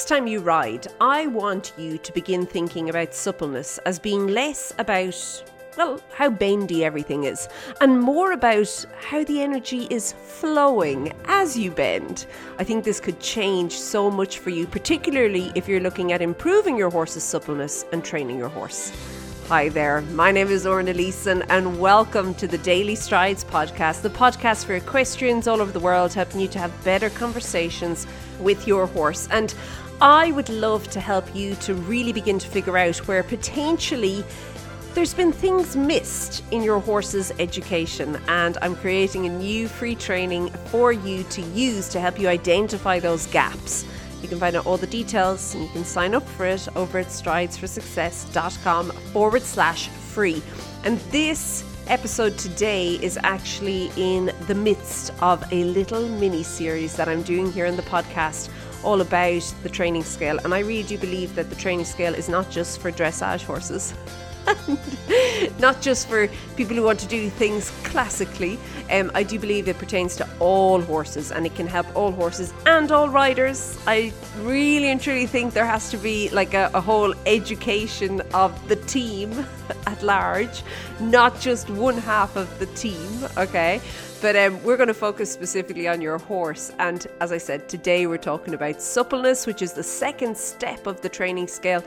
next time you ride, I want you to begin thinking about suppleness as being less about well, how bendy everything is, and more about how the energy is flowing as you bend. I think this could change so much for you, particularly if you're looking at improving your horse's suppleness and training your horse. Hi there, my name is Orna Leeson, and welcome to the Daily Strides podcast, the podcast for equestrians all over the world, helping you to have better conversations with your horse. And I would love to help you to really begin to figure out where potentially there's been things missed in your horse's education, and I'm creating a new free training for you to use to help you identify those gaps. You can find out all the details and you can sign up for it over at stridesforsuccess.com forward slash free. And this episode today is actually in the midst of a little mini series that I'm doing here in the podcast all about the training scale. And I really do believe that the training scale is not just for dressage horses. not just for people who want to do things classically. Um, I do believe it pertains to all horses and it can help all horses and all riders. I really and truly think there has to be like a, a whole education of the team at large, not just one half of the team, okay? But um, we're going to focus specifically on your horse. And as I said, today we're talking about suppleness, which is the second step of the training scale.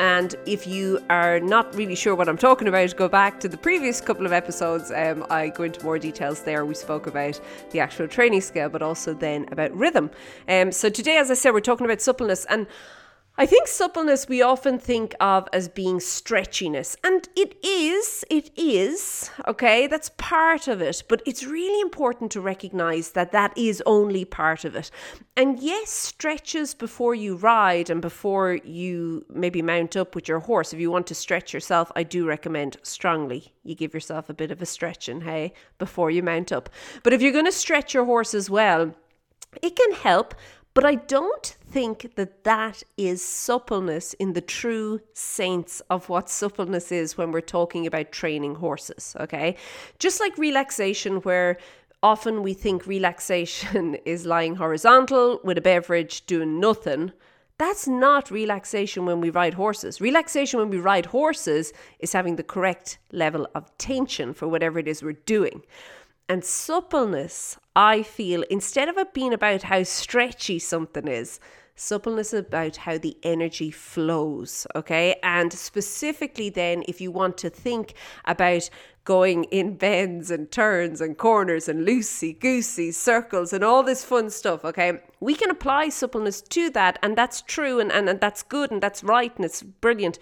And if you are not really sure what I'm talking about, go back to the previous couple of episodes. Um, I go into more details there. We spoke about the actual training scale, but also then about rhythm. Um, so today, as I said, we're talking about suppleness. And I think suppleness we often think of as being stretchiness, and it is, it is, okay, that's part of it, but it's really important to recognize that that is only part of it. And yes, stretches before you ride and before you maybe mount up with your horse. If you want to stretch yourself, I do recommend strongly you give yourself a bit of a stretching, hey, before you mount up. But if you're going to stretch your horse as well, it can help but I don't think that that is suppleness in the true sense of what suppleness is when we're talking about training horses, okay? Just like relaxation, where often we think relaxation is lying horizontal with a beverage doing nothing. That's not relaxation when we ride horses. Relaxation when we ride horses is having the correct level of tension for whatever it is we're doing. And suppleness, I feel, instead of it being about how stretchy something is, suppleness is about how the energy flows, okay? And specifically, then, if you want to think about going in bends and turns and corners and loosey goosey circles and all this fun stuff, okay? We can apply suppleness to that, and that's true and, and, and that's good and that's right and it's brilliant.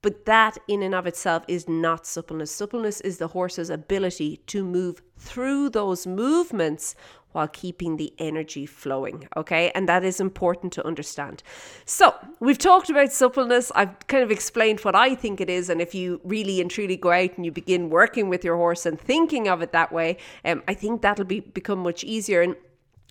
But that in and of itself is not suppleness. Suppleness is the horse's ability to move through those movements while keeping the energy flowing. Okay, and that is important to understand. So, we've talked about suppleness. I've kind of explained what I think it is. And if you really and truly go out and you begin working with your horse and thinking of it that way, um, I think that'll be become much easier. And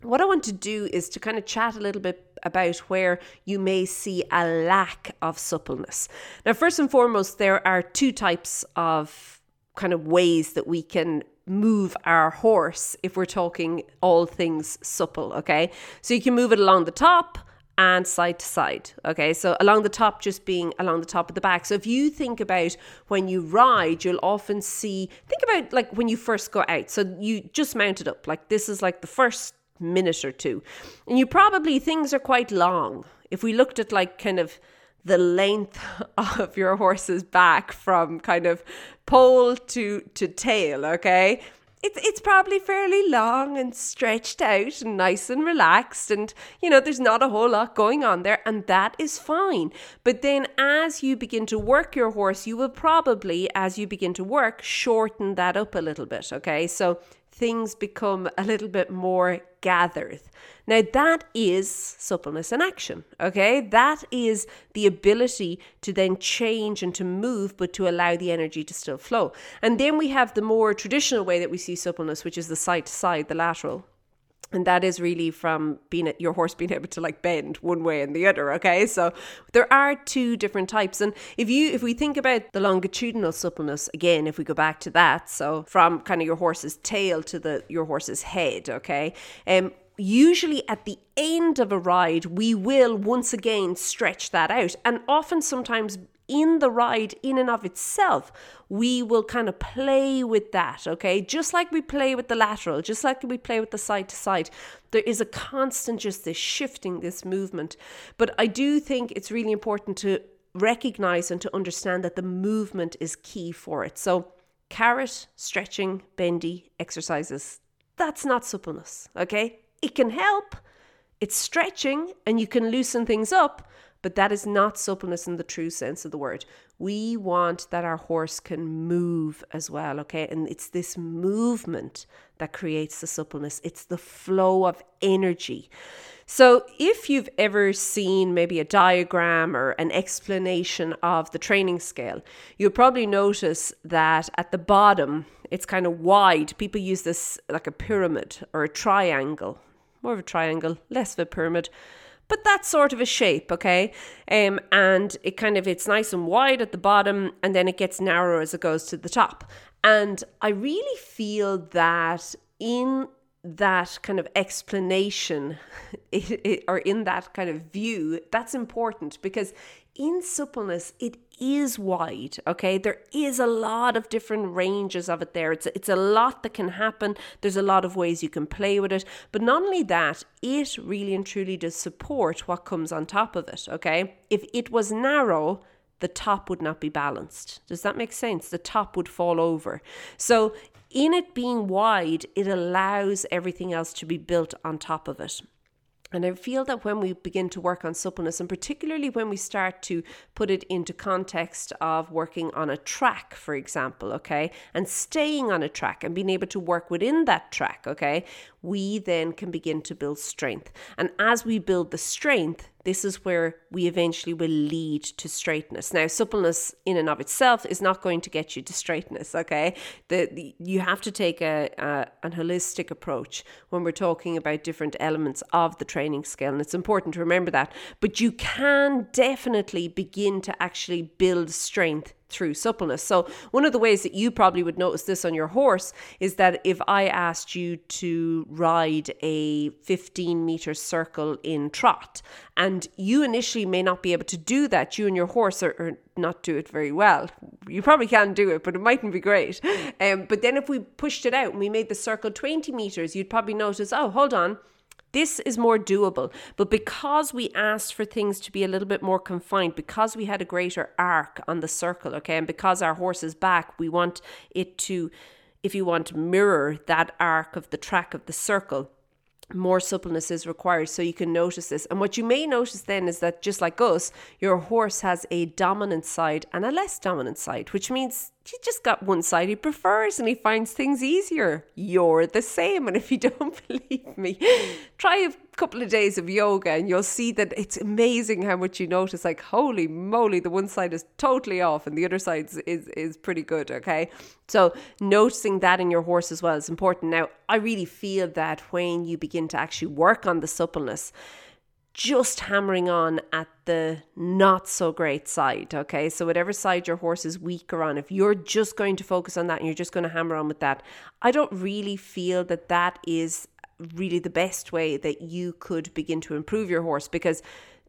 what I want to do is to kind of chat a little bit about where you may see a lack of suppleness. Now, first and foremost, there are two types of kind of ways that we can move our horse if we're talking all things supple, okay? So you can move it along the top and side to side. Okay, so along the top, just being along the top of the back. So if you think about when you ride, you'll often see, think about like when you first go out. So you just mount it up, like this is like the first minute or two. And you probably, things are quite long. If we looked at like kind of the length of your horse's back from kind of pole to, to tail, okay? It's, it's probably fairly long and stretched out and nice and relaxed. And, you know, there's not a whole lot going on there, and that is fine. But then as you begin to work your horse, you will probably, as you begin to work, shorten that up a little bit, okay? So things become a little bit more gathered. Now, that is suppleness in action, okay? That is the ability to then change and to move, but to allow the energy to still flow. And then we have the more traditional way that we see suppleness, which is the side to side, the lateral and that is really from being your horse being able to like bend one way and the other okay? So there are two different types. And if you if we think about the longitudinal suppleness again if we go back to that so from kind of your horse's tail to the your horse's head okay? Um usually at the end of a ride, we will once again stretch that out. And often, sometimes in the ride, in and of itself, we will kind of play with that, okay? Just like we play with the lateral, just like we play with the side to side, there is a constant just this shifting, this movement. But I do think it's really important to recognize and to understand that the movement is key for it. So, carrot, stretching, bendy exercises, that's not suppleness, okay? It can help. It's stretching and you can loosen things up, but that is not suppleness in the true sense of the word. We want that our horse can move as well, okay? And it's this movement that creates the suppleness, it's the flow of energy. So, if you've ever seen maybe a diagram or an explanation of the training scale, you'll probably notice that at the bottom, it's kind of wide. People use this like a pyramid or a triangle, more of a triangle, less of a pyramid but that's sort of a shape, okay? Um, and it kind of it's nice and wide at the bottom, and then it gets narrower as it goes to the top. And I really feel that in that kind of explanation it, it, or in that kind of view, that's important because in suppleness, it is wide. Okay, there is a lot of different ranges of it there. It's it's a lot that can happen. There's a lot of ways you can play with it. But not only that, it really and truly does support what comes on top of it. Okay, if it was narrow, the top would not be balanced. Does that make sense? The top would fall over. So in it being wide, it allows everything else to be built on top of it. And I feel that when we begin to work on suppleness, and particularly when we start to put it into context of working on a track, for example, okay, and staying on a track and being able to work within that track, okay, we then can begin to build strength. And as we build the strength, this is where we eventually will lead to straightness. Now, suppleness in and of itself is not going to get you to straightness, okay? The, the you have to take a, a an holistic approach when we're talking about different elements of the training scale, and it's important to remember that. But you can definitely begin to actually build strength through suppleness. So, one of the ways that you probably would notice this on your horse is that if I asked you to ride a 15 meter circle in trot, and you initially may not be able to do that, you and your horse are, are not do it very well. You probably can do it, but it mightn't be great. Um, but then if we pushed it out and we made the circle 20 meters, you'd probably notice, oh, hold on this is more doable. But because we asked for things to be a little bit more confined, because we had a greater arc on the circle, okay, and because our horse is back, we want it to, if you want, mirror that arc of the track of the circle more suppleness is required so you can notice this. And what you may notice then is that just like us, your horse has a dominant side and a less dominant side, which means he just got one side he prefers and he finds things easier. You're the same. And if you don't believe me, try a couple of days of yoga and you'll see that it's amazing how much you notice like, holy moly, the one side is totally off and the other side is, is pretty good. Okay. So noticing that in your horse as well is important. Now, I really feel that when you begin to actually work on the suppleness, just hammering on at the not so great side. Okay. So, whatever side your horse is weaker on, if you're just going to focus on that and you're just going to hammer on with that, I don't really feel that that is really the best way that you could begin to improve your horse because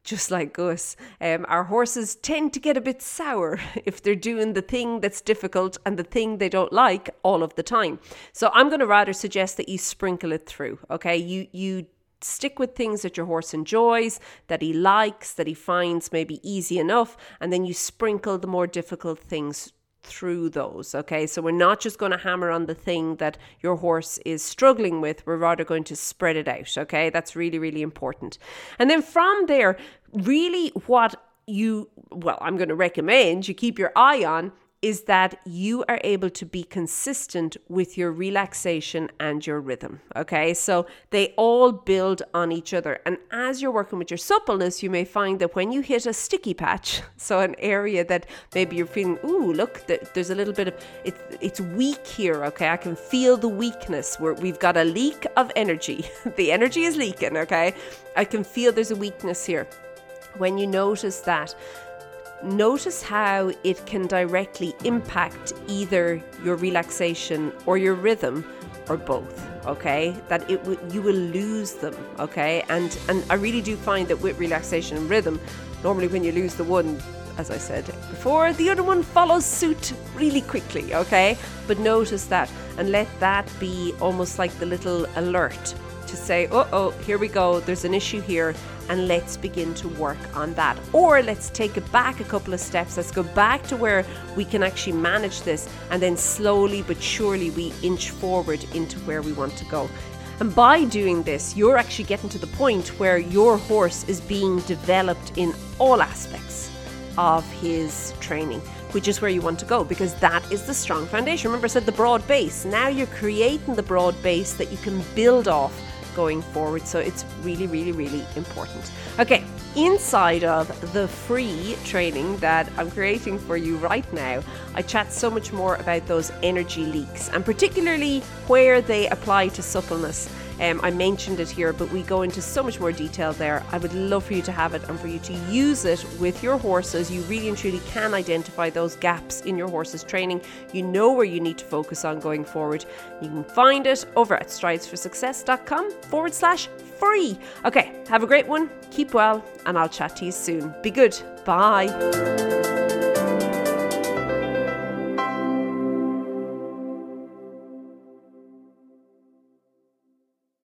just like us, um, our horses tend to get a bit sour if they're doing the thing that's difficult and the thing they don't like all of the time. So I'm going to rather suggest that you sprinkle it through. Okay, you you stick with things that your horse enjoys, that he likes, that he finds maybe easy enough, and then you sprinkle the more difficult things through those. Okay, so we're not just going to hammer on the thing that your horse is struggling with, we're rather going to spread it out. Okay, that's really, really important. And then from there, really what you, well, I'm going to recommend you keep your eye on is that you are able to be consistent with your relaxation and your rhythm. Okay, so they all build on each other. And as you're working with your suppleness, you may find that when you hit a sticky patch, so an area that maybe you're feeling, ooh, look, there's a little bit of it's it's weak here. Okay, I can feel the weakness where we've got a leak of energy. the energy is leaking. Okay, I can feel there's a weakness here. When you notice that, notice how it can directly impact either your relaxation or your rhythm or both. okay? That it w- you will lose them, okay? And and I really do find that with relaxation and rhythm, normally when you lose the one, as I said before, the other one follows suit really quickly, okay? But notice that and let that be almost like the little alert to say, oh, oh, here we go, there's an issue here, and let's begin to work on that. Or let's take it back a couple of steps. Let's go back to where we can actually manage this, and then slowly but surely we inch forward into where we want to go. And by doing this, you're actually getting to the point where your horse is being developed in all aspects of his training, which is where you want to go because that is the strong foundation. Remember, I said the broad base. Now you're creating the broad base that you can build off going forward. So it's really, really, really important. Okay, inside of the free training that I'm creating for you right now, I chat so much more about those energy leaks and particularly where they apply to suppleness. Um, I mentioned it here, but we go into so much more detail there. I would love for you to have it and for you to use it with your horses. You really and truly can identify those gaps in your horse's training. You know where you need to focus on going forward. You can find it over at stridesforsuccess.com forward slash free. Okay, have a great one, keep well, and I'll chat to you soon. Be good. Bye.